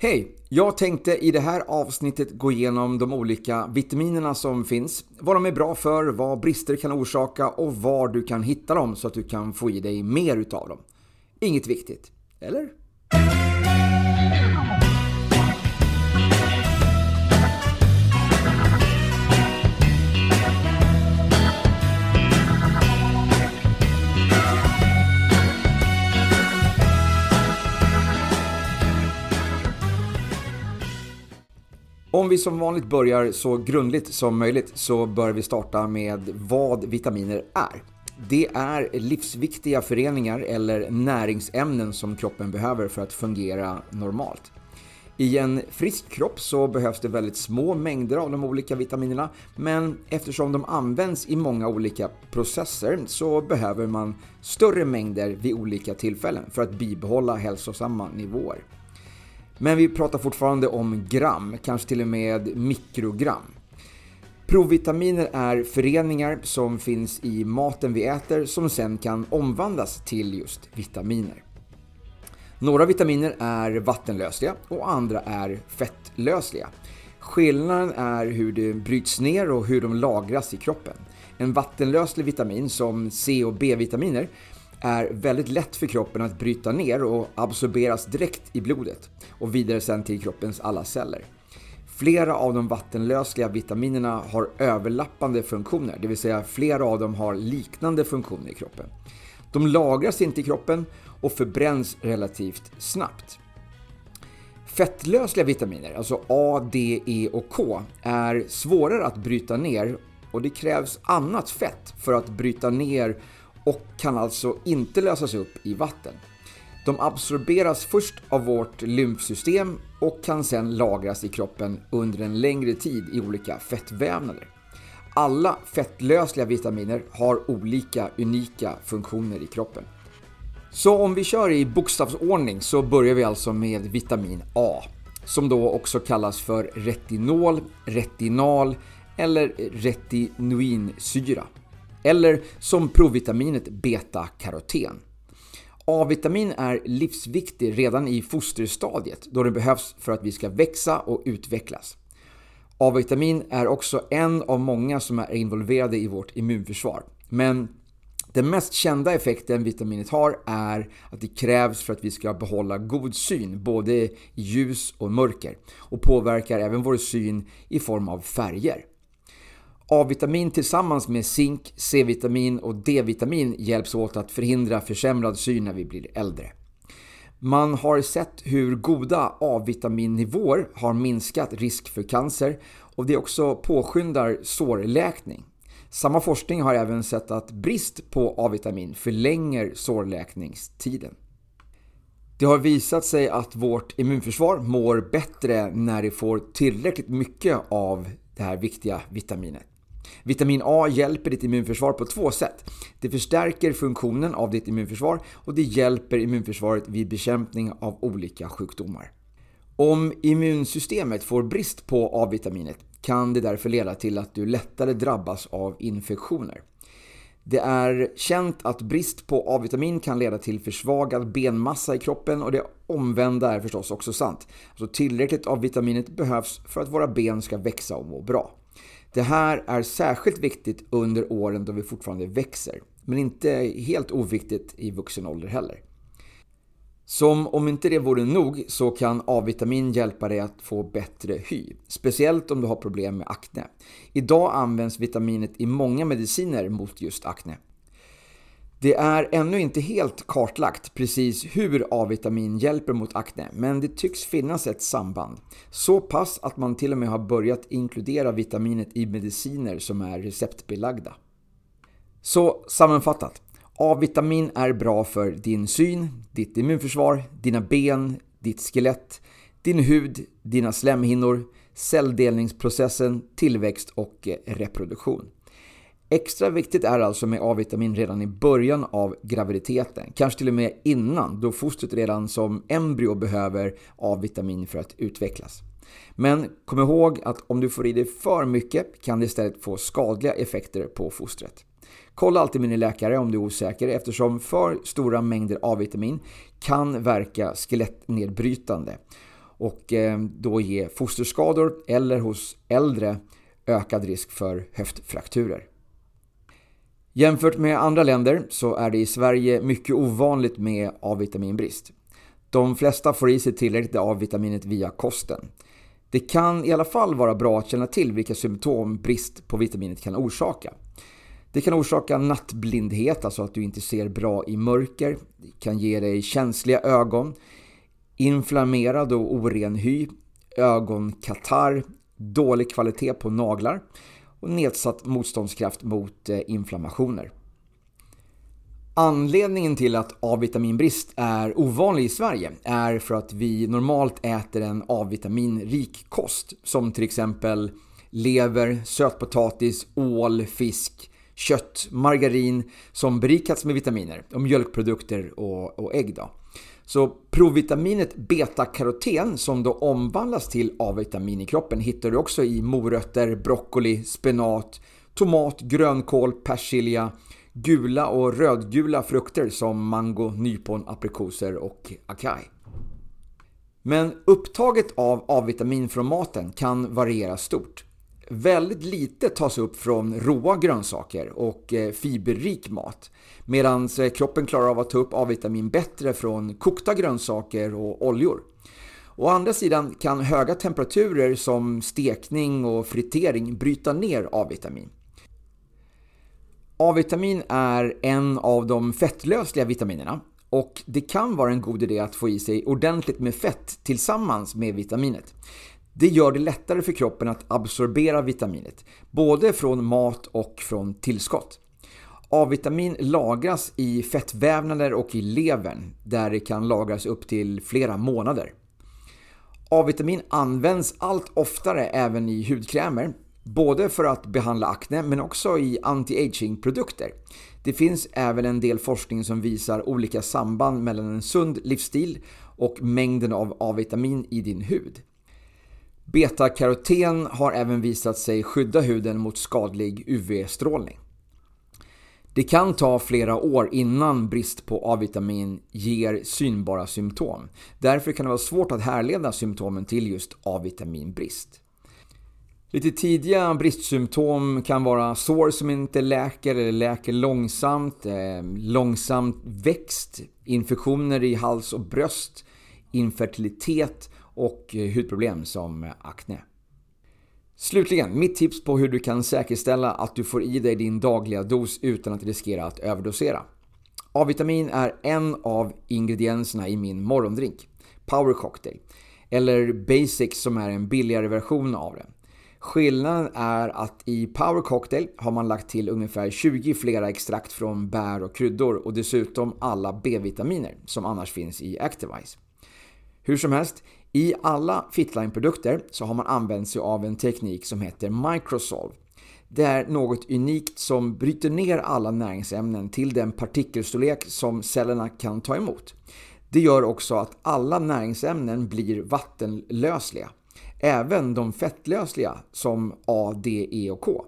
Hej! Jag tänkte i det här avsnittet gå igenom de olika vitaminerna som finns, vad de är bra för, vad brister kan orsaka och var du kan hitta dem så att du kan få i dig mer utav dem. Inget viktigt, eller? Om vi som vanligt börjar så grundligt som möjligt så bör vi starta med vad vitaminer är. Det är livsviktiga föreningar eller näringsämnen som kroppen behöver för att fungera normalt. I en frisk kropp så behövs det väldigt små mängder av de olika vitaminerna men eftersom de används i många olika processer så behöver man större mängder vid olika tillfällen för att bibehålla hälsosamma nivåer. Men vi pratar fortfarande om gram, kanske till och med mikrogram. Provitaminer är föreningar som finns i maten vi äter som sen kan omvandlas till just vitaminer. Några vitaminer är vattenlösliga och andra är fettlösliga. Skillnaden är hur de bryts ner och hur de lagras i kroppen. En vattenlöslig vitamin som C och B-vitaminer är väldigt lätt för kroppen att bryta ner och absorberas direkt i blodet och vidare sen till kroppens alla celler. Flera av de vattenlösliga vitaminerna har överlappande funktioner, det vill säga flera av dem har liknande funktioner i kroppen. De lagras inte i kroppen och förbränns relativt snabbt. Fettlösliga vitaminer, alltså A, D, E och K, är svårare att bryta ner och det krävs annat fett för att bryta ner och kan alltså inte lösas upp i vatten. De absorberas först av vårt lymfsystem och kan sedan lagras i kroppen under en längre tid i olika fettvävnader. Alla fettlösliga vitaminer har olika unika funktioner i kroppen. Så om vi kör i bokstavsordning så börjar vi alltså med vitamin A som då också kallas för retinol, retinal eller retinoinsyra eller som provitaminet beta-karoten. A-vitamin är livsviktig redan i fosterstadiet då det behövs för att vi ska växa och utvecklas. A-vitamin är också en av många som är involverade i vårt immunförsvar. Men den mest kända effekten vitaminet har är att det krävs för att vi ska behålla god syn både i ljus och mörker och påverkar även vår syn i form av färger. A-vitamin tillsammans med zink, C-vitamin och D-vitamin hjälps åt att förhindra försämrad syn när vi blir äldre. Man har sett hur goda A-vitaminnivåer har minskat risk för cancer och det också påskyndar sårläkning. Samma forskning har även sett att brist på A-vitamin förlänger sårläkningstiden. Det har visat sig att vårt immunförsvar mår bättre när det får tillräckligt mycket av det här viktiga vitaminet. Vitamin A hjälper ditt immunförsvar på två sätt. Det förstärker funktionen av ditt immunförsvar och det hjälper immunförsvaret vid bekämpning av olika sjukdomar. Om immunsystemet får brist på A-vitaminet kan det därför leda till att du lättare drabbas av infektioner. Det är känt att brist på A-vitamin kan leda till försvagad benmassa i kroppen och det omvända är förstås också sant. Alltså tillräckligt av vitaminet behövs för att våra ben ska växa och må bra. Det här är särskilt viktigt under åren då vi fortfarande växer, men inte helt oviktigt i vuxen ålder heller. Som om inte det vore nog så kan A-vitamin hjälpa dig att få bättre hy, speciellt om du har problem med akne. Idag används vitaminet i många mediciner mot just akne. Det är ännu inte helt kartlagt precis hur A-vitamin hjälper mot akne, men det tycks finnas ett samband. Så pass att man till och med har börjat inkludera vitaminet i mediciner som är receptbelagda. Så sammanfattat. A-vitamin är bra för din syn, ditt immunförsvar, dina ben, ditt skelett, din hud, dina slemhinnor, celldelningsprocessen, tillväxt och eh, reproduktion. Extra viktigt är alltså med A-vitamin redan i början av graviditeten, kanske till och med innan, då fostret redan som embryo behöver A-vitamin för att utvecklas. Men kom ihåg att om du får i dig för mycket kan det istället få skadliga effekter på fostret. Kolla alltid med din läkare om du är osäker eftersom för stora mängder A-vitamin kan verka skelettnedbrytande. och eh, då ge fosterskador eller hos äldre ökad risk för höftfrakturer. Jämfört med andra länder så är det i Sverige mycket ovanligt med A-vitaminbrist. De flesta får i sig tillräckligt A-vitaminet via kosten. Det kan i alla fall vara bra att känna till vilka symptom brist på vitaminet kan orsaka. Det kan orsaka nattblindhet, alltså att du inte ser bra i mörker. Det kan ge dig känsliga ögon, inflammerad och oren hy, ögonkatarr, dålig kvalitet på naglar och nedsatt motståndskraft mot eh, inflammationer. Anledningen till att A-vitaminbrist är ovanlig i Sverige är för att vi normalt äter en A-vitaminrik kost som till exempel lever, sötpotatis, ål, fisk, kött, margarin som berikats med vitaminer och mjölkprodukter och, och ägg. Då. Så provitaminet betakaroten som då omvandlas till A-vitamin i kroppen hittar du också i morötter, broccoli, spenat, tomat, grönkål, persilja, gula och rödgula frukter som mango, nypon, aprikoser och acai. Men upptaget av A-vitamin från maten kan variera stort. Väldigt lite tas upp från råa grönsaker och eh, fiberrik mat. Medan eh, kroppen klarar av att ta upp A-vitamin bättre från kokta grönsaker och oljor. Å andra sidan kan höga temperaturer som stekning och fritering bryta ner A-vitamin. A-vitamin är en av de fettlösliga vitaminerna och det kan vara en god idé att få i sig ordentligt med fett tillsammans med vitaminet. Det gör det lättare för kroppen att absorbera vitaminet, både från mat och från tillskott. A-vitamin lagras i fettvävnader och i levern, där det kan lagras upp till flera månader. A-vitamin används allt oftare även i hudkrämer, både för att behandla akne men också i anti-aging-produkter. Det finns även en del forskning som visar olika samband mellan en sund livsstil och mängden av A-vitamin i din hud. Betakaroten har även visat sig skydda huden mot skadlig UV-strålning. Det kan ta flera år innan brist på A-vitamin ger synbara symptom. Därför kan det vara svårt att härleda symptomen till just A-vitaminbrist. Lite tidiga bristsymptom kan vara sår som inte läker eller läker långsamt, eh, långsamt växt, infektioner i hals och bröst, infertilitet och hudproblem som akne. Slutligen, mitt tips på hur du kan säkerställa att du får i dig din dagliga dos utan att riskera att överdosera. A-vitamin är en av ingredienserna i min morgondrink, Power Cocktail, eller Basic som är en billigare version av den. Skillnaden är att i Power Cocktail har man lagt till ungefär 20 flera extrakt från bär och kryddor och dessutom alla B-vitaminer som annars finns i Activise. Hur som helst, i alla Fitline-produkter så har man använt sig av en teknik som heter Microsolve. Det är något unikt som bryter ner alla näringsämnen till den partikelstorlek som cellerna kan ta emot. Det gör också att alla näringsämnen blir vattenlösliga. Även de fettlösliga som A, D, E och K.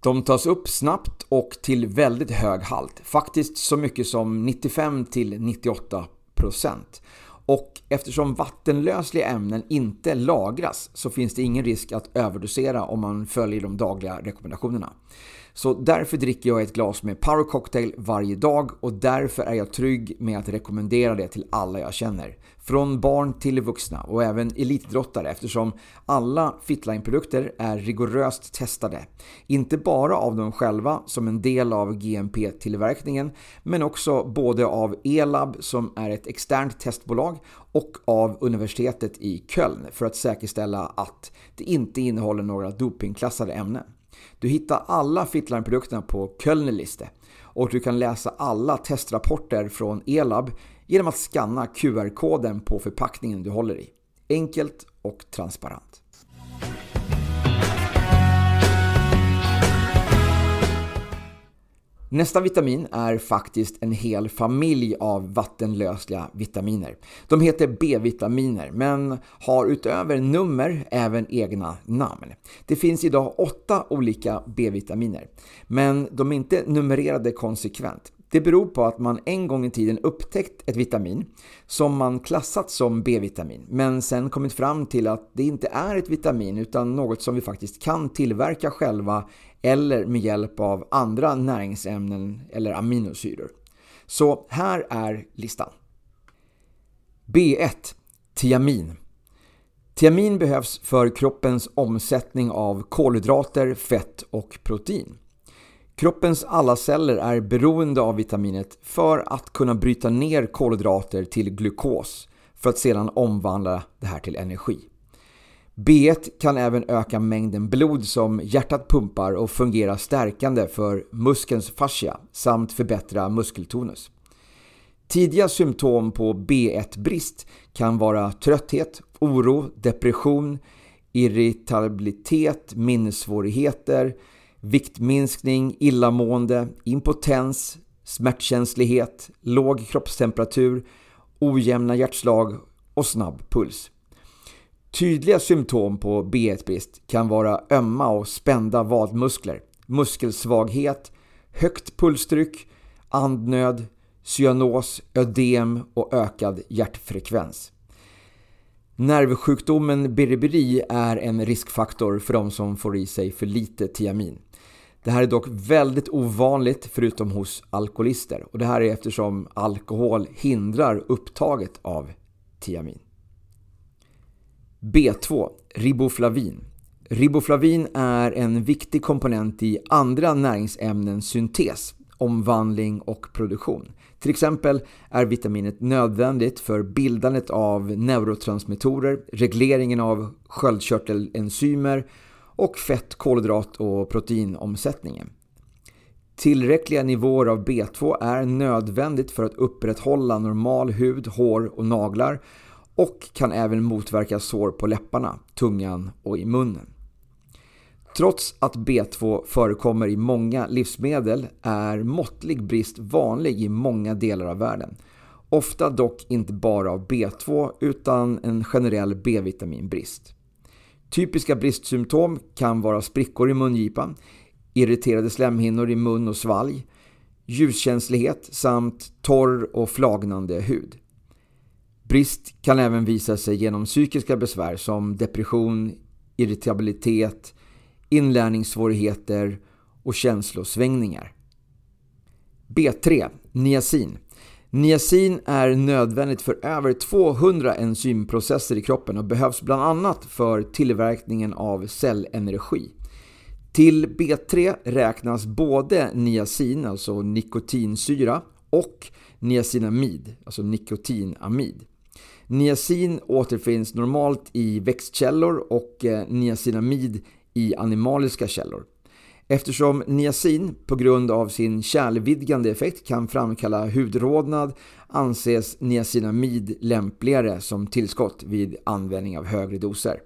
De tas upp snabbt och till väldigt hög halt. Faktiskt så mycket som 95-98%. Och eftersom vattenlösliga ämnen inte lagras så finns det ingen risk att överdosera om man följer de dagliga rekommendationerna. Så därför dricker jag ett glas med Power Cocktail varje dag och därför är jag trygg med att rekommendera det till alla jag känner. Från barn till vuxna och även elitidrottare eftersom alla Fitline-produkter är rigoröst testade. Inte bara av dem själva som en del av GMP-tillverkningen men också både av Elab som är ett externt testbolag och av universitetet i Köln för att säkerställa att det inte innehåller några dopingklassade ämnen. Du hittar alla Fitline-produkterna på Kölnerliste och du kan läsa alla testrapporter från Elab genom att scanna QR-koden på förpackningen du håller i. Enkelt och transparent. Nästa vitamin är faktiskt en hel familj av vattenlösliga vitaminer. De heter B-vitaminer men har utöver nummer även egna namn. Det finns idag åtta olika B-vitaminer men de är inte numrerade konsekvent. Det beror på att man en gång i tiden upptäckt ett vitamin som man klassat som B-vitamin men sen kommit fram till att det inte är ett vitamin utan något som vi faktiskt kan tillverka själva eller med hjälp av andra näringsämnen eller aminosyror. Så här är listan. B1. Tiamin. Tiamin behövs för kroppens omsättning av kolhydrater, fett och protein. Kroppens alla celler är beroende av vitaminet för att kunna bryta ner kolhydrater till glukos för att sedan omvandla det här till energi. B1 kan även öka mängden blod som hjärtat pumpar och fungera stärkande för muskelns fascia samt förbättra muskeltonus. Tidiga symptom på B1-brist kan vara trötthet, oro, depression, irritabilitet, minnessvårigheter, viktminskning, illamående, impotens, smärtkänslighet, låg kroppstemperatur, ojämna hjärtslag och snabb puls. Tydliga symptom på B1-brist kan vara ömma och spända vadmuskler, muskelsvaghet, högt pulstryck, andnöd, cyanos, ödem och ökad hjärtfrekvens. Nervsjukdomen beriberi är en riskfaktor för de som får i sig för lite tiamin. Det här är dock väldigt ovanligt förutom hos alkoholister och det här är eftersom alkohol hindrar upptaget av tiamin. B2. Riboflavin. Riboflavin är en viktig komponent i andra näringsämnens syntes, omvandling och produktion. Till exempel är vitaminet nödvändigt för bildandet av neurotransmittorer, regleringen av sköldkörtelenzymer och fett, kolhydrat och proteinomsättningen. Tillräckliga nivåer av B2 är nödvändigt för att upprätthålla normal hud, hår och naglar och kan även motverka sår på läpparna, tungan och i munnen. Trots att B2 förekommer i många livsmedel är måttlig brist vanlig i många delar av världen. Ofta dock inte bara av B2 utan en generell B-vitaminbrist. Typiska bristsymptom kan vara sprickor i mungipan, irriterade slemhinnor i mun och svalg, ljuskänslighet samt torr och flagnande hud. Brist kan även visa sig genom psykiska besvär som depression, irritabilitet, inlärningssvårigheter och känslosvängningar. B3. Niacin. Niacin är nödvändigt för över 200 enzymprocesser i kroppen och behövs bland annat för tillverkningen av cellenergi. Till B3 räknas både niacin, alltså nikotinsyra, och niacinamid, alltså nikotinamid. Niacin återfinns normalt i växtkällor och eh, niacinamid i animaliska källor. Eftersom niacin på grund av sin kärlvidgande effekt kan framkalla hudrodnad anses niacinamid lämpligare som tillskott vid användning av högre doser.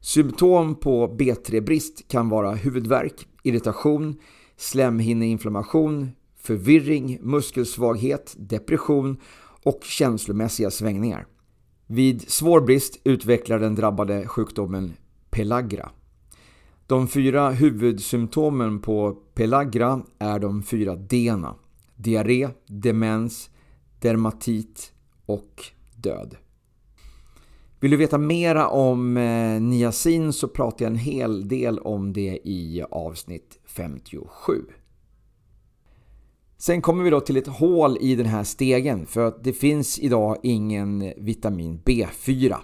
Symptom på B3-brist kan vara huvudvärk, irritation, slemhinneinflammation, förvirring, muskelsvaghet, depression och känslomässiga svängningar. Vid svår brist utvecklar den drabbade sjukdomen pelagra. De fyra huvudsymptomen på pelagra är de fyra D. Diarré, demens, dermatit och död. Vill du veta mera om eh, niacin så pratar jag en hel del om det i avsnitt 57. Sen kommer vi då till ett hål i den här stegen för att det finns idag ingen vitamin B4.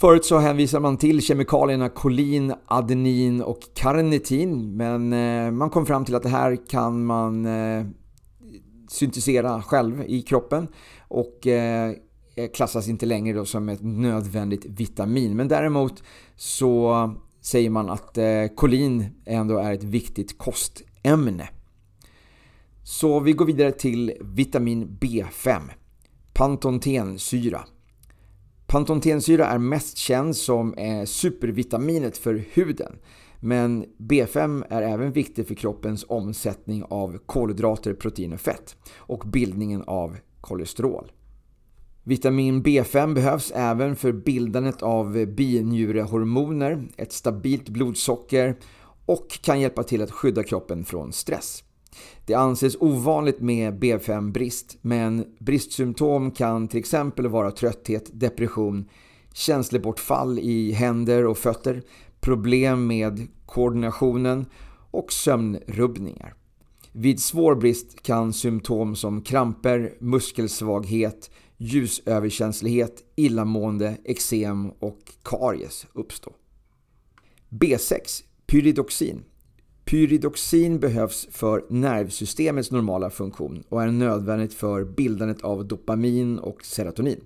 Förut så hänvisade man till kemikalierna kolin, adenin och karnitin men eh, man kom fram till att det här kan man eh, syntesera själv i kroppen och eh, eh, klassas inte längre då som ett nödvändigt vitamin. Men däremot så säger man att kolin ändå är ett viktigt kostämne. Så vi går vidare till vitamin B5, pantontensyra. Pantontensyra är mest känd som eh, supervitaminet för huden. Men B5 är även viktig för kroppens omsättning av kolhydrater, protein och fett och bildningen av kolesterol. Vitamin B5 behövs även för bildandet av binjurehormoner, ett stabilt blodsocker och kan hjälpa till att skydda kroppen från stress. Det anses ovanligt med B5-brist, men bristsymptom kan till exempel vara trötthet, depression, känslebortfall i händer och fötter, problem med koordinationen och sömnrubbningar. Vid svår brist kan symptom som kramper, muskelsvaghet, ljusöverkänslighet, illamående, eksem och karies uppstå. B6. Pyridoxin. Pyridoxin behövs för nervsystemets normala funktion och är nödvändigt för bildandet av dopamin och serotonin.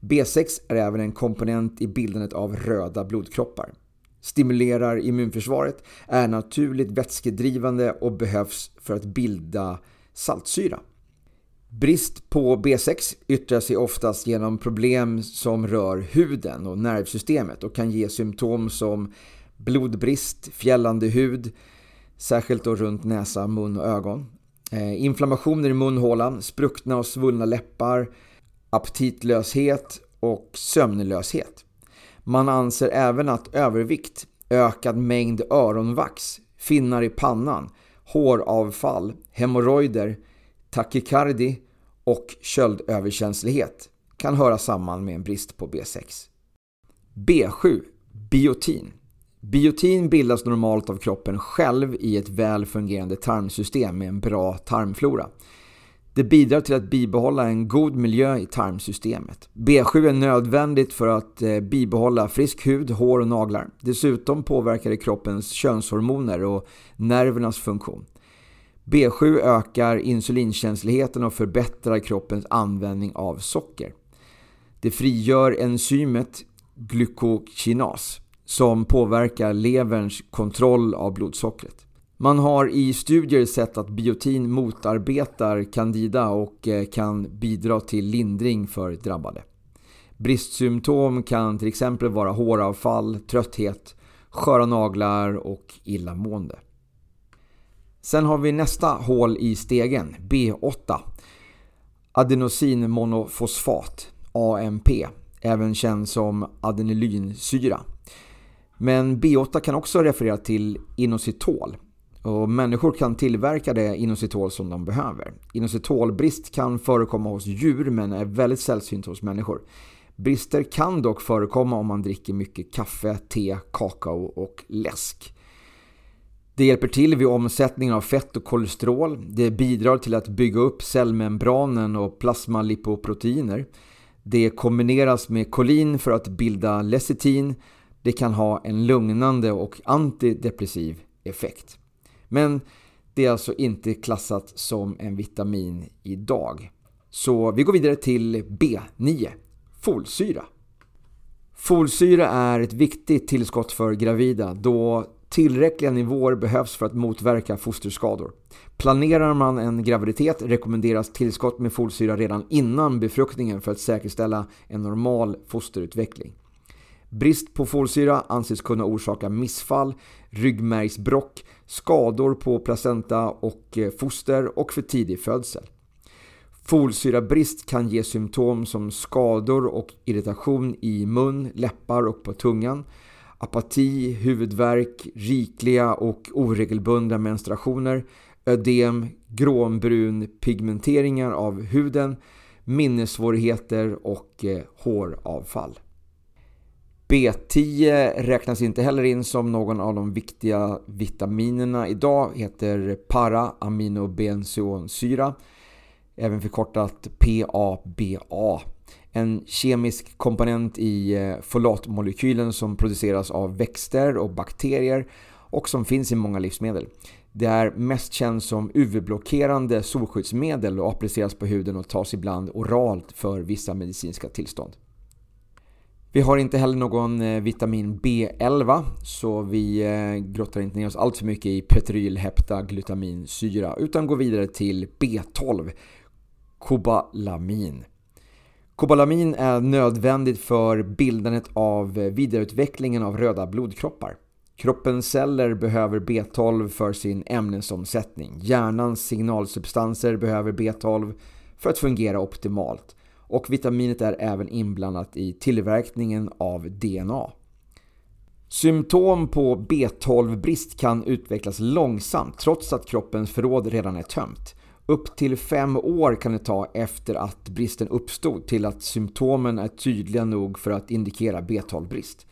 B6 är även en komponent i bildandet av röda blodkroppar. Stimulerar immunförsvaret, är naturligt vätskedrivande och behövs för att bilda saltsyra. Brist på B6 yttrar sig oftast genom problem som rör huden och nervsystemet och kan ge symptom som blodbrist, fjällande hud, särskilt då runt näsa, mun och ögon. Eh, inflammationer i munhålan, spruckna och svullna läppar, aptitlöshet och sömnlöshet. Man anser även att övervikt, ökad mängd öronvax, finnar i pannan, håravfall, hemorrojder, takykardi och köldöverkänslighet kan höra samman med en brist på B6. B7. Biotin. Biotin bildas normalt av kroppen själv i ett väl fungerande tarmsystem med en bra tarmflora. Det bidrar till att bibehålla en god miljö i tarmsystemet. B7 är nödvändigt för att eh, bibehålla frisk hud, hår och naglar. Dessutom påverkar det kroppens könshormoner och nervernas funktion. B7 ökar insulinkänsligheten och förbättrar kroppens användning av socker. Det frigör enzymet glykokinas som påverkar leverns kontroll av blodsockret. Man har i studier sett att biotin motarbetar candida och eh, kan bidra till lindring för drabbade. Bristsymptom kan till exempel vara håravfall, trötthet, sköra naglar och illamående. Sen har vi nästa hål i stegen, B8. Adenosinmonofosfat, AMP, även känd som adenylynsyra. Men B8 kan också referera till inositol. Och människor kan tillverka det inositol som de behöver. Inositolbrist kan förekomma hos djur men är väldigt sällsynt hos människor. Brister kan dock förekomma om man dricker mycket kaffe, te, kakao och läsk. Det hjälper till vid omsättningen av fett och kolesterol. Det bidrar till att bygga upp cellmembranen och plasmalipoproteiner. Det kombineras med kolin för att bilda lecitin det kan ha en lugnande och antidepressiv effekt. Men det är alltså inte klassat som en vitamin idag. Så vi går vidare till B9, folsyra. Folsyra är ett viktigt tillskott för gravida då tillräckliga nivåer behövs för att motverka fosterskador. Planerar man en graviditet rekommenderas tillskott med folsyra redan innan befruktningen för att säkerställa en normal fosterutveckling. Brist på folsyra anses kunna orsaka missfall, ryggmärgsbrock, skador på placenta och eh, foster och för tidig födsel. Folsyrabrist kan ge symptom som skador och irritation i mun, läppar och på tungan, apati, huvudvärk, rikliga och oregelbundna menstruationer, ödem, grånbrun pigmenteringar av huden, minnessvårigheter och eh, håravfall. B10 räknas inte heller in som någon av de viktiga vitaminerna idag, heter paraaminobenzoonsyra. även förkortat PABA. En kemisk komponent i eh, folatmolekylen som produceras av växter och bakterier och som finns i många livsmedel. Det är mest känt som UV-blockerande solskyddsmedel och appliceras på huden och tas ibland oralt för vissa medicinska tillstånd. Vi har inte heller någon eh, vitamin B11 så vi eh, grottar inte ner oss allt för mycket i petrylheptaglutaminsyra utan går vidare till B12, kobalamin. Kobalamin är nödvändigt för bildandet av eh, vidareutvecklingen av röda blodkroppar. Kroppens celler behöver B12 för sin ämnesomsättning. Hjärnans signalsubstanser behöver B12 för att fungera optimalt och vitaminet är även inblandat i tillverkningen av DNA. Symptom på B12-brist kan utvecklas långsamt trots att kroppens förråd redan är tömt. Upp till fem år kan det ta efter att bristen uppstod till att symptomen är tydliga nog för att indikera B12-brist.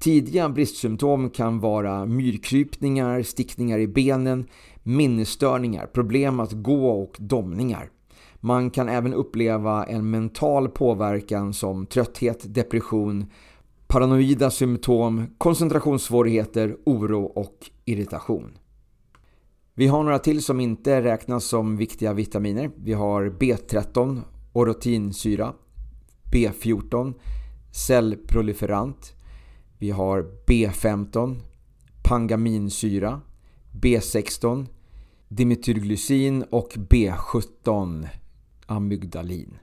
Tidiga bristsymptom kan vara myrkrypningar, stickningar i benen, minnesstörningar, problem att gå och domningar. Man kan även uppleva en mental påverkan som trötthet, depression, paranoida symptom, koncentrationssvårigheter, oro och irritation. Vi har några till som inte räknas som viktiga vitaminer. Vi har B13, orotinsyra, B14, cellproliferant. Vi har B15, pangaminsyra, B16, dimetylglycin och B17, amygdalin.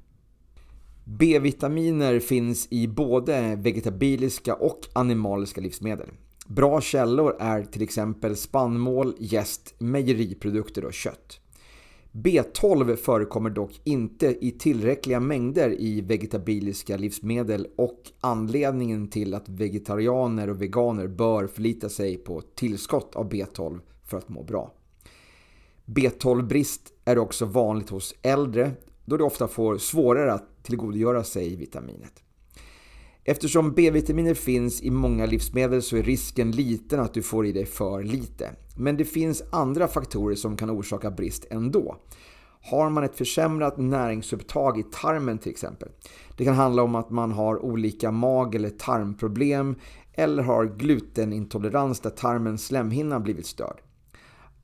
B-vitaminer finns i både vegetabiliska och animaliska livsmedel. Bra källor är till exempel spannmål, jäst, mejeriprodukter och kött. B12 förekommer dock inte i tillräckliga mängder i vegetabiliska livsmedel och anledningen till att vegetarianer och veganer bör förlita sig på tillskott av B12 för att må bra. B12-brist är också vanligt hos äldre då de ofta får svårare att tillgodogöra sig vitaminet. Eftersom B-vitaminer finns i många livsmedel så är risken liten att du får i dig för lite. Men det finns andra faktorer som kan orsaka brist ändå. Har man ett försämrat näringsupptag i tarmen till exempel. Det kan handla om att man har olika mag eller tarmproblem eller har glutenintolerans där tarmens slemhinna blivit störd.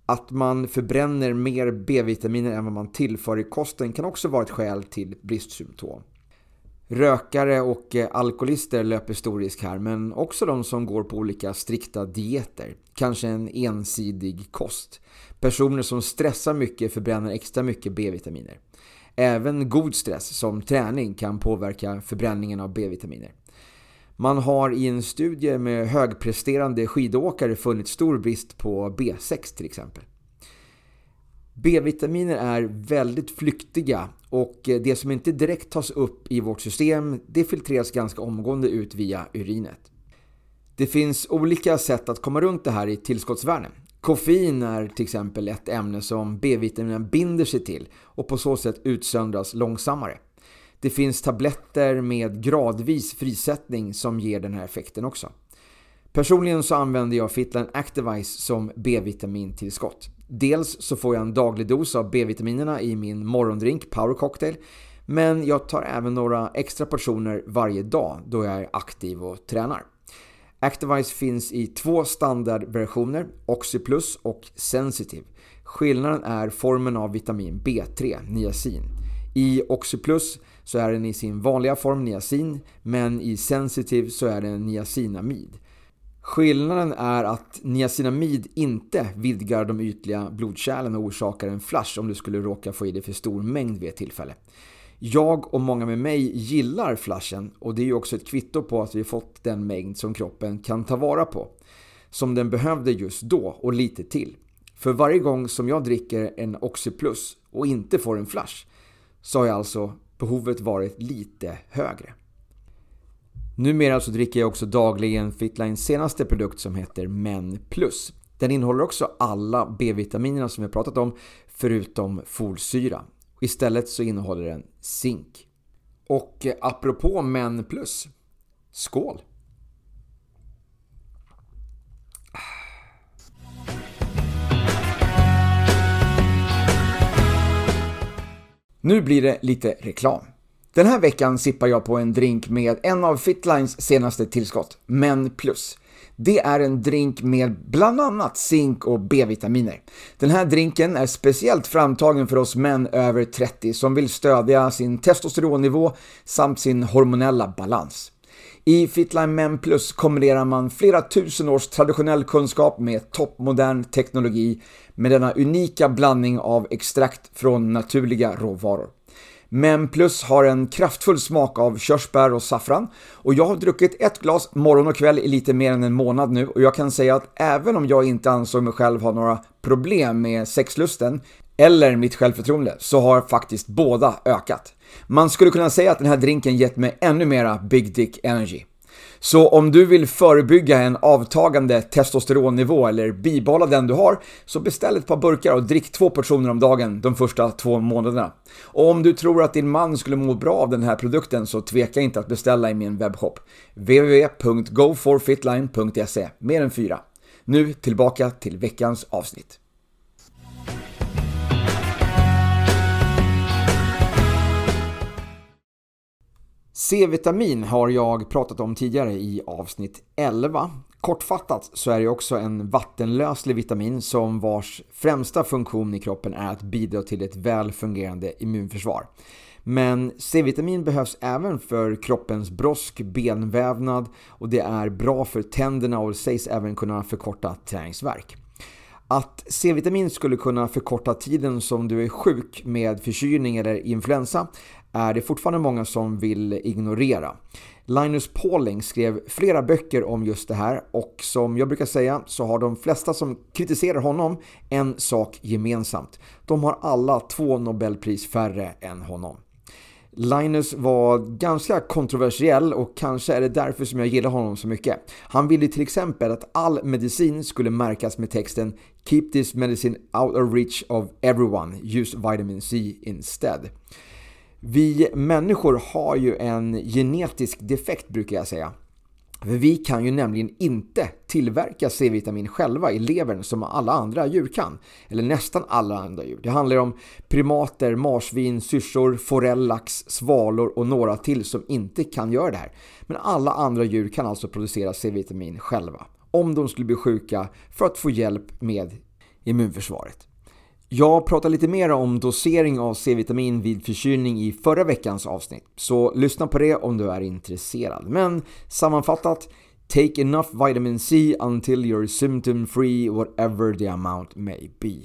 Att man förbränner mer B-vitaminer än vad man tillför i kosten kan också vara ett skäl till bristsymptom. Rökare och eh, alkoholister löper stor risk här, men också de som går på olika strikta dieter. Kanske en ensidig kost. Personer som stressar mycket förbränner extra mycket B-vitaminer. Även god stress som träning kan påverka förbränningen av B-vitaminer. Man har i en studie med högpresterande skidåkare funnit stor brist på B6 till exempel. B-vitaminer är väldigt flyktiga och det som inte direkt tas upp i vårt system det filtreras ganska omgående ut via urinet. Det finns olika sätt att komma runt det här i tillskottsvärden. Koffein är till exempel ett ämne som B-vitaminen binder sig till och på så sätt utsöndras långsammare. Det finns tabletter med gradvis frisättning som ger den här effekten också. Personligen så använder jag Fitline Activise som B-vitamintillskott. Dels så får jag en daglig dos av B-vitaminerna i min morgondrink Power Cocktail men jag tar även några extra portioner varje dag då jag är aktiv och tränar. Activise finns i två standardversioner, Oxyplus och Sensitive. Skillnaden är formen av vitamin B3, niacin. I Oxyplus så är den i sin vanliga form niacin, men i Sensitive så är den niacinamid. Skillnaden är att niacinamid inte vidgar de ytliga blodkärlen och orsakar en flash om du skulle råka få i dig för stor mängd vid ett tillfälle. Jag och många med mig gillar flashen och det är ju också ett kvitto på att vi fått den mängd som kroppen kan ta vara på. Som den behövde just då och lite till. För varje gång som jag dricker en Oxyplus och inte får en flash så har jag alltså behovet varit lite högre. Numera så dricker jag också dagligen Fitlines senaste produkt som heter Men Plus. Den innehåller också alla B-vitaminerna som vi har pratat om förutom folsyra. Istället så innehåller den zink. Och apropå Men Plus, skål! Nu blir det lite reklam. Den här veckan sippar jag på en drink med en av Fitlines senaste tillskott, Men Plus. Det är en drink med bland annat zink och B-vitaminer. Den här drinken är speciellt framtagen för oss män över 30 som vill stödja sin testosteronnivå samt sin hormonella balans. I Fitline Men Plus kombinerar man flera tusen års traditionell kunskap med toppmodern teknologi med denna unika blandning av extrakt från naturliga råvaror. Men Plus har en kraftfull smak av körsbär och saffran och jag har druckit ett glas morgon och kväll i lite mer än en månad nu och jag kan säga att även om jag inte ansåg mig själv ha några problem med sexlusten eller mitt självförtroende så har faktiskt båda ökat. Man skulle kunna säga att den här drinken gett mig ännu mera Big Dick Energy. Så om du vill förebygga en avtagande testosteronnivå eller bibehålla den du har, så beställ ett par burkar och drick två portioner om dagen de första två månaderna. Och om du tror att din man skulle må bra av den här produkten så tveka inte att beställa i min webbshop www.goforfitline.se Mer än fyra. Nu tillbaka till veckans avsnitt. C-vitamin har jag pratat om tidigare i avsnitt 11. Kortfattat så är det också en vattenlöslig vitamin som vars främsta funktion i kroppen är att bidra till ett väl fungerande immunförsvar. Men C-vitamin behövs även för kroppens brosk, benvävnad och det är bra för tänderna och sägs även kunna förkorta träningsverk. Att C-vitamin skulle kunna förkorta tiden som du är sjuk med förkylning eller influensa är det fortfarande många som vill ignorera. Linus Pauling skrev flera böcker om just det här och som jag brukar säga så har de flesta som kritiserar honom en sak gemensamt. De har alla två Nobelpris färre än honom. Linus var ganska kontroversiell och kanske är det därför som jag gillar honom så mycket. Han ville till exempel att all medicin skulle märkas med texten “Keep this medicine out of reach of everyone, use vitamin C instead”. Vi människor har ju en genetisk defekt brukar jag säga. För vi kan ju nämligen inte tillverka C-vitamin själva i levern som alla andra djur kan. Eller nästan alla andra djur. Det handlar om primater, marsvin, syrsor, forell, lax, svalor och några till som inte kan göra det här. Men alla andra djur kan alltså producera C-vitamin själva. Om de skulle bli sjuka för att få hjälp med immunförsvaret. Jag pratade lite mer om dosering av C-vitamin vid förkylning i förra veckans avsnitt, så lyssna på det om du är intresserad. Men sammanfattat, take enough vitamin C until you're symptom free whatever the amount may be.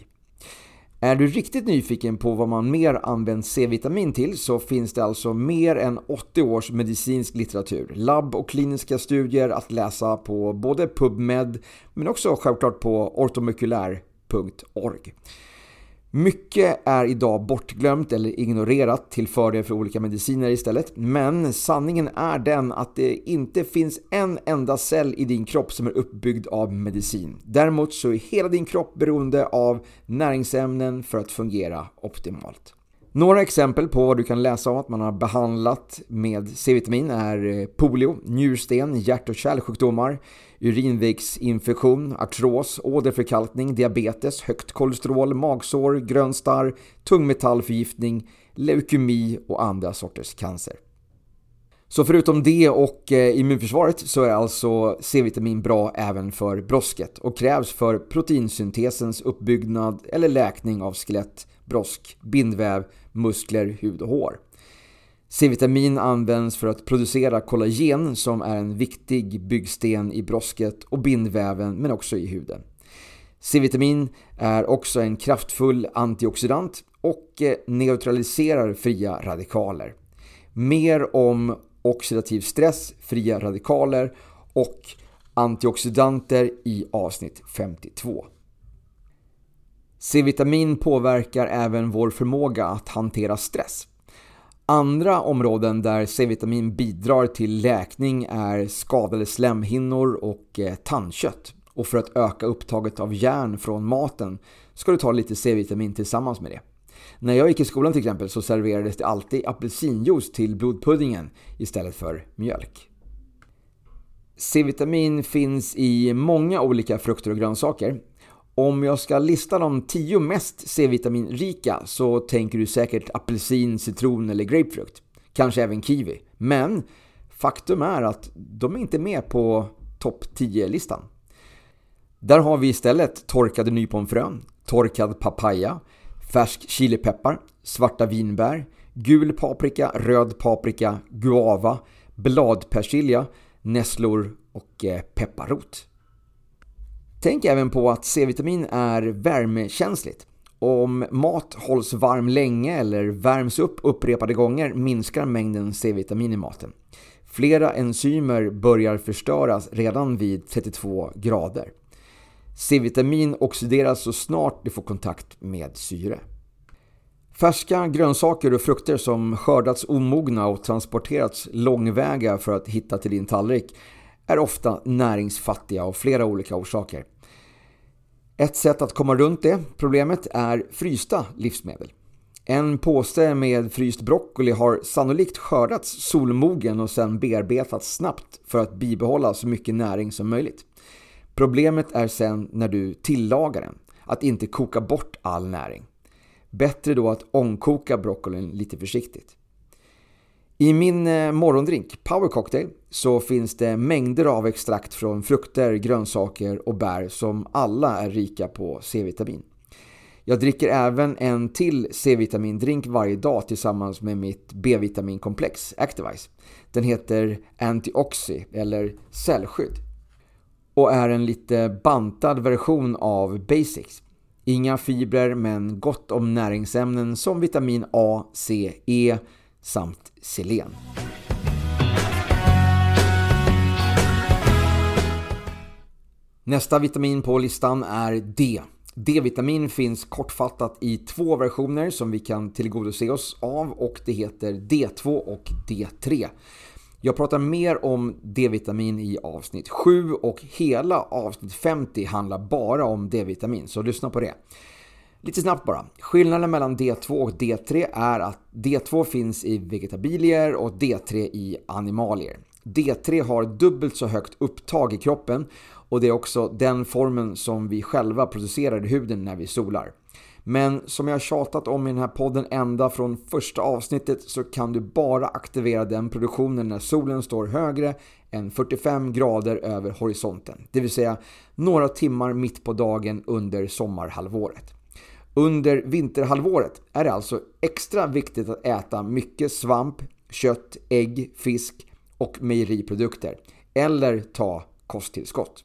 Är du riktigt nyfiken på vad man mer använt C-vitamin till så finns det alltså mer än 80 års medicinsk litteratur, labb och kliniska studier att läsa på både PubMed men också självklart på ortomykulär.org. Mycket är idag bortglömt eller ignorerat till fördel för olika mediciner istället. Men sanningen är den att det inte finns en enda cell i din kropp som är uppbyggd av medicin. Däremot så är hela din kropp beroende av näringsämnen för att fungera optimalt. Några exempel på vad du kan läsa om att man har behandlat med C-vitamin är eh, polio, njursten, hjärt- och kärlsjukdomar, urinvägsinfektion, artros, åderförkalkning, diabetes, högt kolesterol, magsår, grönstarr, tungmetallförgiftning, leukemi och andra sorters cancer. Så förutom det och eh, immunförsvaret så är alltså C-vitamin bra även för brosket och krävs för proteinsyntesens uppbyggnad eller läkning av skelett, brosk, bindväv, muskler, hud och hår. C-vitamin används för att producera kollagen som är en viktig byggsten i brosket och bindväven men också i huden. C-vitamin är också en kraftfull antioxidant och eh, neutraliserar fria radikaler. Mer om oxidativ stress, fria radikaler och antioxidanter i avsnitt 52. C-vitamin påverkar även vår förmåga att hantera stress. Andra områden där C-vitamin bidrar till läkning är skadade slemhinnor och eh, tandkött. Och för att öka upptaget av järn från maten ska du ta lite C-vitamin tillsammans med det. När jag gick i skolan till exempel så serverades det alltid apelsinjuice till blodpuddingen istället för mjölk. C-vitamin finns i många olika frukter och grönsaker om jag ska lista de tio mest C-vitaminrika så tänker du säkert apelsin, citron eller grapefrukt. Kanske även kiwi. Men faktum är att de är inte med på topp 10-listan. Där har vi istället torkade nyponfrön, torkad papaya, färsk chilipeppar, svarta vinbär, gul paprika, röd paprika, guava, bladpersilja, nässlor och eh, pepparrot. Tänk även på att C-vitamin är värmekänsligt. Om mat hålls varm länge eller värms upp upprepade gånger minskar mängden C-vitamin i maten. Flera enzymer börjar förstöras redan vid 32 grader. C-vitamin oxideras så snart det får kontakt med syre. Färska grönsaker och frukter som skördats omogna och transporterats långväga för att hitta till din tallrik är ofta näringsfattiga av flera olika orsaker. Ett sätt att komma runt det problemet är frysta livsmedel. En påse med fryst broccoli har sannolikt skördats solmogen och sedan bearbetats snabbt för att bibehålla så mycket näring som möjligt. Problemet är sen när du tillagar den, att inte koka bort all näring. Bättre då att ångkoka broccolin lite försiktigt. I min eh, morgondrink, Power Cocktail, så finns det mängder av extrakt från frukter, grönsaker och bär som alla är rika på C-vitamin. Jag dricker även en till C-vitamindrink varje dag tillsammans med mitt B-vitaminkomplex Activise. Den heter Antioxy eller cellskydd och är en lite bantad version av Basics. Inga fibrer men gott om näringsämnen som vitamin A, C, E samt selen. Nästa vitamin på listan är D. D-vitamin finns kortfattat i två versioner som vi kan tillgodose oss av och det heter D2 och D3. Jag pratar mer om D-vitamin i avsnitt 7 och hela avsnitt 50 handlar bara om D-vitamin, så lyssna på det. Lite snabbt bara. Skillnaden mellan D2 och D3 är att D2 finns i vegetabilier och D3 i animalier. D3 har dubbelt så högt upptag i kroppen och det är också den formen som vi själva producerar i huden när vi solar. Men som jag tjatat om i den här podden ända från första avsnittet så kan du bara aktivera den produktionen när solen står högre än 45 grader över horisonten. Det vill säga några timmar mitt på dagen under sommarhalvåret. Under vinterhalvåret är det alltså extra viktigt att äta mycket svamp, kött, ägg, fisk och mejeriprodukter. Eller ta kosttillskott.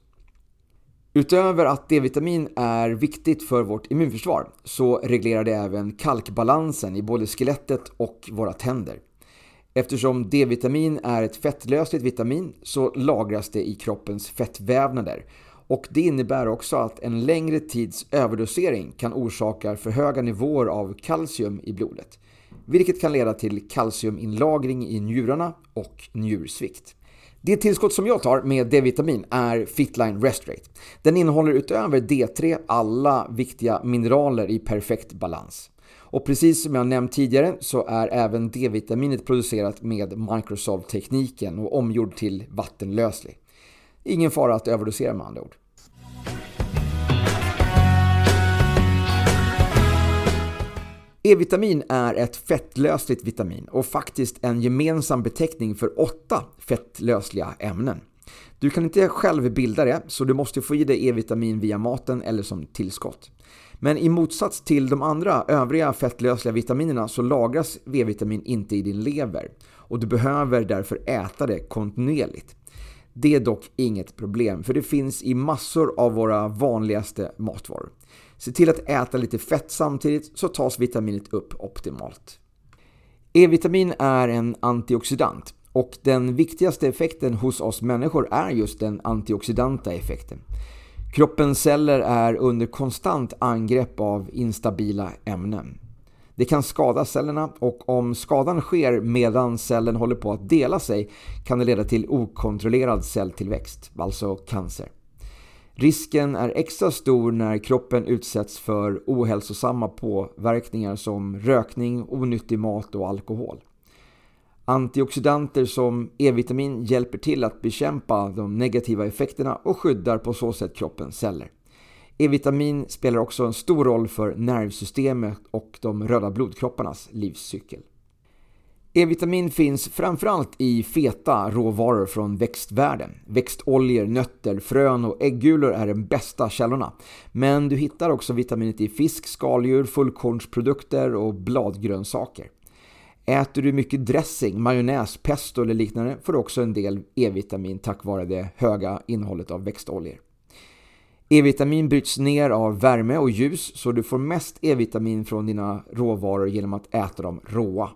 Utöver att D-vitamin är viktigt för vårt immunförsvar så reglerar det även kalkbalansen i både skelettet och våra tänder. Eftersom D-vitamin är ett fettlösligt vitamin så lagras det i kroppens fettvävnader och det innebär också att en längre tids överdosering kan orsaka för höga nivåer av kalcium i blodet. Vilket kan leda till kalciuminlagring i njurarna och njursvikt. Det tillskott som jag tar med D-vitamin är Fitline Restrate. Den innehåller utöver D3 alla viktiga mineraler i perfekt balans. Och precis som jag nämnt tidigare så är även D-vitaminet producerat med Microsoft-tekniken och omgjord till vattenlöslig. Ingen fara att överdosera med andra ord. E-vitamin är ett fettlösligt vitamin och faktiskt en gemensam beteckning för åtta fettlösliga ämnen. Du kan inte själv bilda det, så du måste få i dig E-vitamin via maten eller som tillskott. Men i motsats till de andra övriga fettlösliga vitaminerna så lagras V-vitamin inte i din lever och du behöver därför äta det kontinuerligt. Det är dock inget problem för det finns i massor av våra vanligaste matvaror. Se till att äta lite fett samtidigt så tas vitaminet upp optimalt. E-vitamin är en antioxidant och den viktigaste effekten hos oss människor är just den antioxidanta effekten. Kroppens celler är under konstant angrepp av instabila ämnen. Det kan skada cellerna och om skadan sker medan cellen håller på att dela sig kan det leda till okontrollerad celltillväxt, alltså cancer. Risken är extra stor när kroppen utsätts för ohälsosamma påverkningar som rökning, onyttig mat och alkohol. Antioxidanter som E-vitamin hjälper till att bekämpa de negativa effekterna och skyddar på så sätt kroppens celler. E-vitamin spelar också en stor roll för nervsystemet och de röda blodkropparnas livscykel. E-vitamin finns framförallt i feta råvaror från växtvärlden. Växtoljor, nötter, frön och äggulor är de bästa källorna. Men du hittar också vitaminet i fisk, skaldjur, fullkornsprodukter och bladgrönsaker. Äter du mycket dressing, majonnäs, pesto eller liknande får du också en del E-vitamin tack vare det höga innehållet av växtoljor. E-vitamin bryts ner av värme och ljus så du får mest E-vitamin från dina råvaror genom att äta dem råa.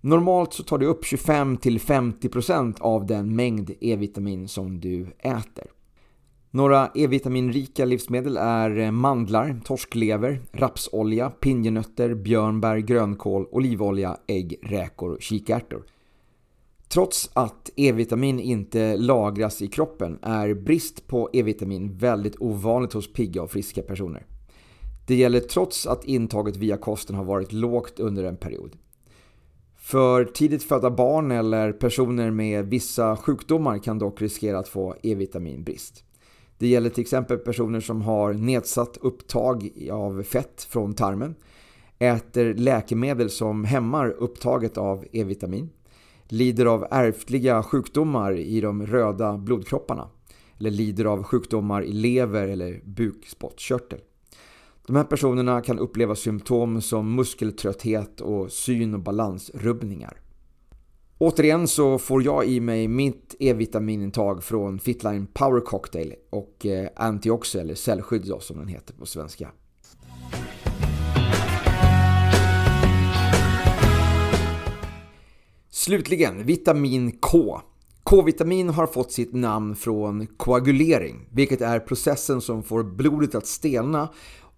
Normalt så tar du upp 25-50% av den mängd E-vitamin som du äter. Några E-vitaminrika livsmedel är eh, mandlar, torsklever, rapsolja, pinjenötter, björnbär, grönkål, olivolja, ägg, räkor och kikärtor. Trots att E-vitamin inte lagras i kroppen är brist på E-vitamin väldigt ovanligt hos pigga och friska personer. Det gäller trots att intaget via kosten har varit lågt under en period. För tidigt födda barn eller personer med vissa sjukdomar kan dock riskera att få E-vitaminbrist. Det gäller till exempel personer som har nedsatt upptag av fett från tarmen, äter läkemedel som hämmar upptaget av E-vitamin, lider av ärftliga sjukdomar i de röda blodkropparna eller lider av sjukdomar i lever eller bukspottkörtel. De här personerna kan uppleva symptom som muskeltrötthet och syn och balansrubbningar. Återigen så får jag i mig mitt E-vitaminintag från Fitline Power Cocktail och eh, Antioxy eller cellskydd då, som den heter på svenska. Slutligen, vitamin K. K-vitamin har fått sitt namn från koagulering, vilket är processen som får blodet att stelna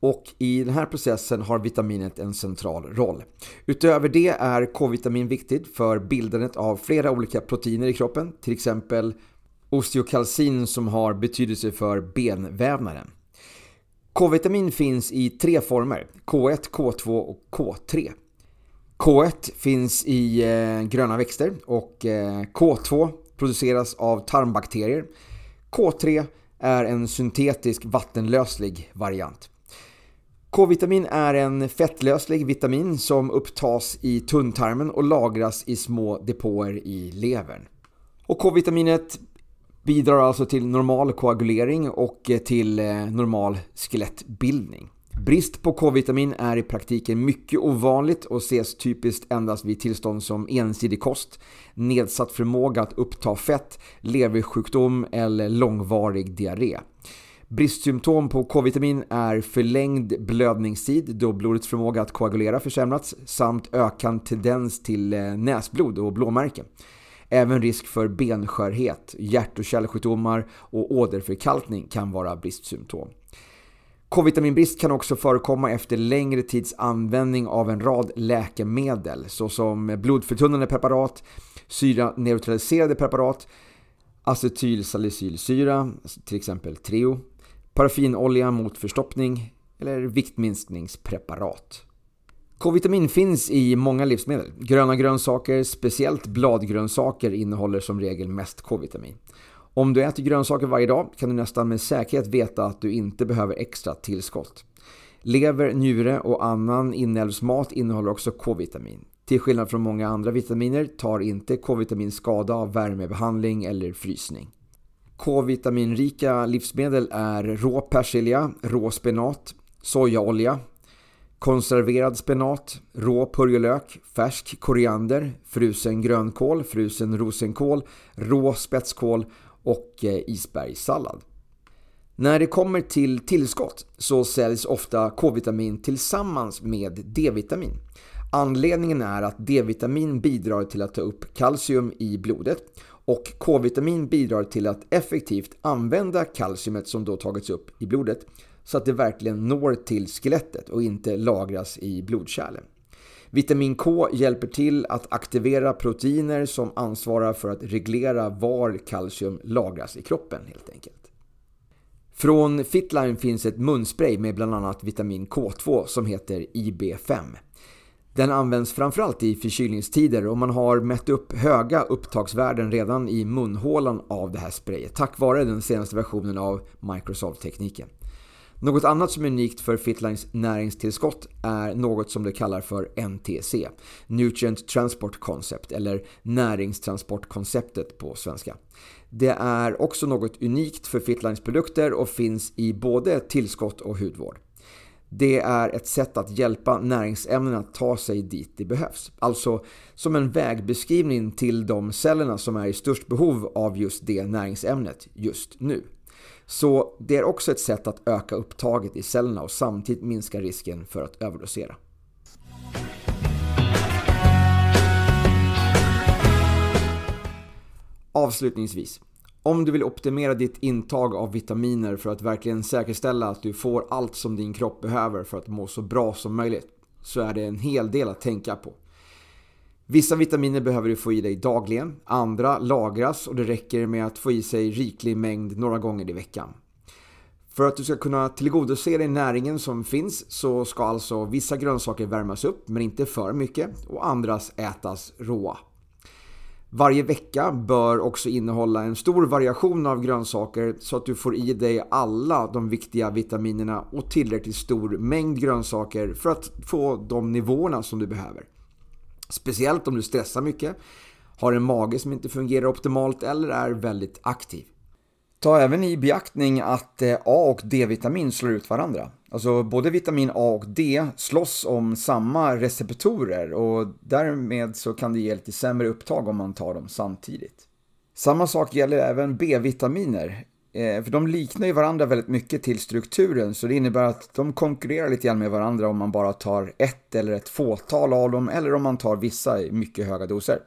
och i den här processen har vitaminet en central roll. Utöver det är K-vitamin viktigt för bildandet av flera olika proteiner i kroppen, till exempel osteokalcin som har betydelse för benvävnaden. K-vitamin finns i tre former, K1, K2 och K3. K1 finns i eh, gröna växter och eh, K2 produceras av tarmbakterier. K3 är en syntetisk vattenlöslig variant. K-vitamin är en fettlöslig vitamin som upptas i tunntarmen och lagras i små depåer i levern. Och K-vitaminet bidrar alltså till normal koagulering och eh, till eh, normal skelettbildning. Brist på K-vitamin är i praktiken mycket ovanligt och ses typiskt endast vid tillstånd som ensidig kost, nedsatt förmåga att uppta fett, leversjukdom eller långvarig diarré. Bristsymptom på K-vitamin är förlängd blödningstid då blodets förmåga att koagulera försämrats samt ökad tendens till eh, näsblod och blåmärken. Även risk för benskörhet, hjärt och kärlsjukdomar och åderförkalkning kan vara bristsymptom. K-vitaminbrist kan också förekomma efter längre tids användning av en rad läkemedel såsom blodförtunnande preparat, syraneutraliserade preparat, acetylsalicylsyra, till exempel Treo, paraffinolja mot förstoppning eller viktminskningspreparat. K-vitamin finns i många livsmedel. Gröna grönsaker, speciellt bladgrönsaker, innehåller som regel mest K-vitamin. Om du äter grönsaker varje dag kan du nästan med säkerhet veta att du inte behöver extra tillskott. Lever, njure och annan inälvsmat innehåller också K-vitamin. Till skillnad från många andra vitaminer tar inte K-vitamin skada av värmebehandling eller frysning. K-vitaminrika livsmedel är rå persilja, rå spenat, sojaolja, konserverad spenat, rå purjolök, färsk koriander, frusen grönkål, frusen rosenkål, rå spetskål och eh, isbergssallad. När det kommer till tillskott så säljs ofta K-vitamin tillsammans med D-vitamin. Anledningen är att D-vitamin bidrar till att ta upp kalcium i blodet och K-vitamin bidrar till att effektivt använda kalciumet som då tagits upp i blodet så att det verkligen når till skelettet och inte lagras i blodkärlen. Vitamin K hjälper till att aktivera proteiner som ansvarar för att reglera var kalcium lagras i kroppen helt enkelt. Från Fitline finns ett munspray med bland annat vitamin K2 som heter IB5. Den används framförallt i förkylningstider och man har mätt upp höga upptagsvärden redan i munhålan av det här sprayet tack vare den senaste versionen av Microsoft-tekniken. Något annat som är unikt för Fitlines näringstillskott är något som de kallar för NTC, Nutrient Transport Concept eller näringstransportkonceptet på svenska. Det är också något unikt för Fitlines produkter och finns i både tillskott och hudvård. Det är ett sätt att hjälpa näringsämnen att ta sig dit det behövs. Alltså som en vägbeskrivning till de cellerna som är i störst behov av just det näringsämnet just nu. Så det är också ett sätt att öka upptaget i cellerna och samtidigt minska risken för att överdosera. Avslutningsvis. Om du vill optimera ditt intag av vitaminer för att verkligen säkerställa att du får allt som din kropp behöver för att må så bra som möjligt så är det en hel del att tänka på. Vissa vitaminer behöver du få i dig dagligen, andra lagras och det räcker med att få i sig riklig mängd några gånger i veckan. För att du ska kunna tillgodose dig näringen som finns så ska alltså vissa grönsaker värmas upp men inte för mycket och andras ätas råa. Varje vecka bör också innehålla en stor variation av grönsaker så att du får i dig alla de viktiga vitaminerna och tillräckligt stor mängd grönsaker för att få de nivåerna som du behöver. Speciellt om du stressar mycket, har en mage som inte fungerar optimalt eller är väldigt aktiv. Ta även i beaktning att eh, A och D-vitamin slår ut varandra. Alltså både vitamin A och D slåss om samma receptorer och därmed så kan det ge lite sämre upptag om man tar dem samtidigt. Samma sak gäller även B-vitaminer. Eh, för de liknar ju varandra väldigt mycket till strukturen så det innebär att de konkurrerar lite grann med varandra om man bara tar ett eller ett fåtal av dem eller om man tar vissa i mycket höga doser.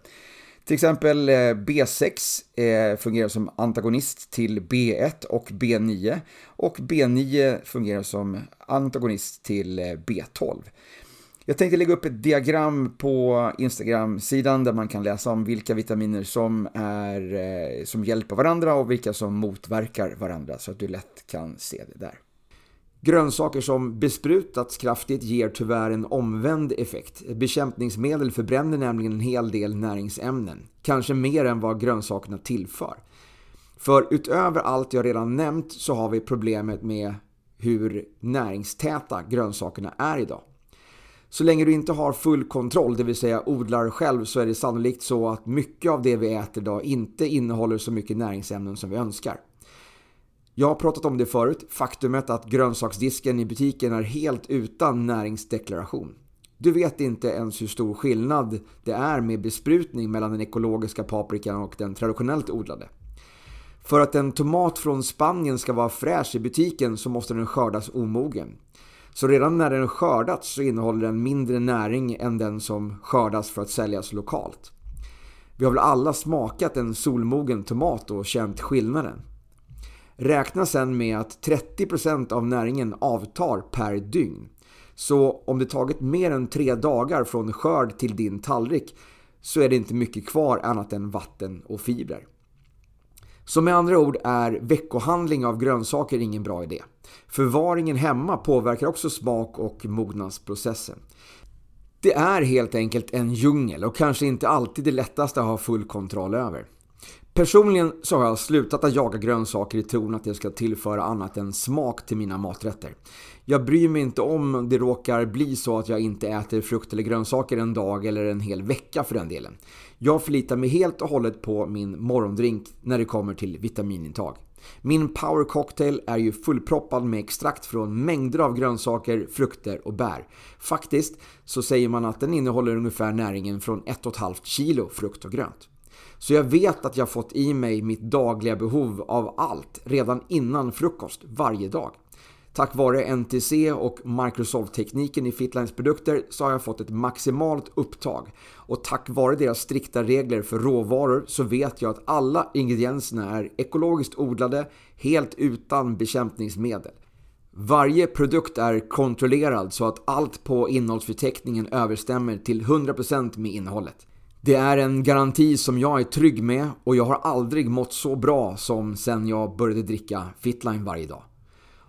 Till exempel eh, B6 eh, fungerar som antagonist till B1 och B9 och B9 fungerar som antagonist till B12. Jag tänkte lägga upp ett diagram på Instagram-sidan där man kan läsa om vilka vitaminer som, är, eh, som hjälper varandra och vilka som motverkar varandra så att du lätt kan se det där. Grönsaker som besprutats kraftigt ger tyvärr en omvänd effekt. Bekämpningsmedel förbränner nämligen en hel del näringsämnen, kanske mer än vad grönsakerna tillför. För utöver allt jag redan nämnt så har vi problemet med hur näringstäta grönsakerna är idag. Så länge du inte har full kontroll, det vill säga odlar själv, så är det sannolikt så att mycket av det vi äter idag inte innehåller så mycket näringsämnen som vi önskar. Jag har pratat om det förut, faktumet att grönsaksdisken i butiken är helt utan näringsdeklaration. Du vet inte ens hur stor skillnad det är med besprutning mellan den ekologiska paprikan och den traditionellt odlade. För att en tomat från Spanien ska vara fräsch i butiken så måste den skördas omogen. Så redan när den skördats så innehåller den mindre näring än den som skördas för att säljas lokalt. Vi har väl alla smakat en solmogen tomat och känt skillnaden. Räkna sen med att 30% av näringen avtar per dygn. Så om det tagit mer än tre dagar från skörd till din tallrik så är det inte mycket kvar annat än vatten och fibrer. Så med andra ord är veckohandling av grönsaker ingen bra idé. Förvaringen hemma påverkar också smak och mognadsprocessen. Det är helt enkelt en djungel och kanske inte alltid det lättaste att ha full kontroll över. Personligen så har jag slutat att jaga grönsaker i tron att det ska tillföra annat än smak till mina maträtter. Jag bryr mig inte om det råkar bli så att jag inte äter frukt eller grönsaker en dag eller en hel vecka för den delen. Jag förlitar mig helt och hållet på min morgondrink när det kommer till vitaminintag. Min power cocktail är ju fullproppad med extrakt från mängder av grönsaker, frukter och bär. Faktiskt så säger man att den innehåller ungefär näringen från 1,5 kilo frukt och grönt. Så jag vet att jag fått i mig mitt dagliga behov av allt redan innan frukost varje dag. Tack vare NTC och Microsoft-tekniken i Fitlines produkter så har jag fått ett maximalt upptag. Och tack vare deras strikta regler för råvaror så vet jag att alla ingredienserna är ekologiskt odlade, helt utan bekämpningsmedel. Varje produkt är kontrollerad så att allt på innehållsförteckningen överstämmer till 100% med innehållet. Det är en garanti som jag är trygg med och jag har aldrig mått så bra som sen jag började dricka Fitline varje dag.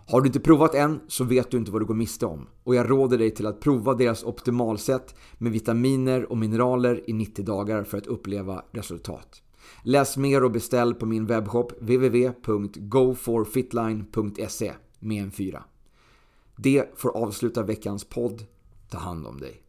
Har du inte provat än så vet du inte vad du går miste om och jag råder dig till att prova deras optimalsätt med vitaminer och mineraler i 90 dagar för att uppleva resultat. Läs mer och beställ på min webbshop www.goforfitline.se med en fyra. Det får avsluta veckans podd. Ta hand om dig.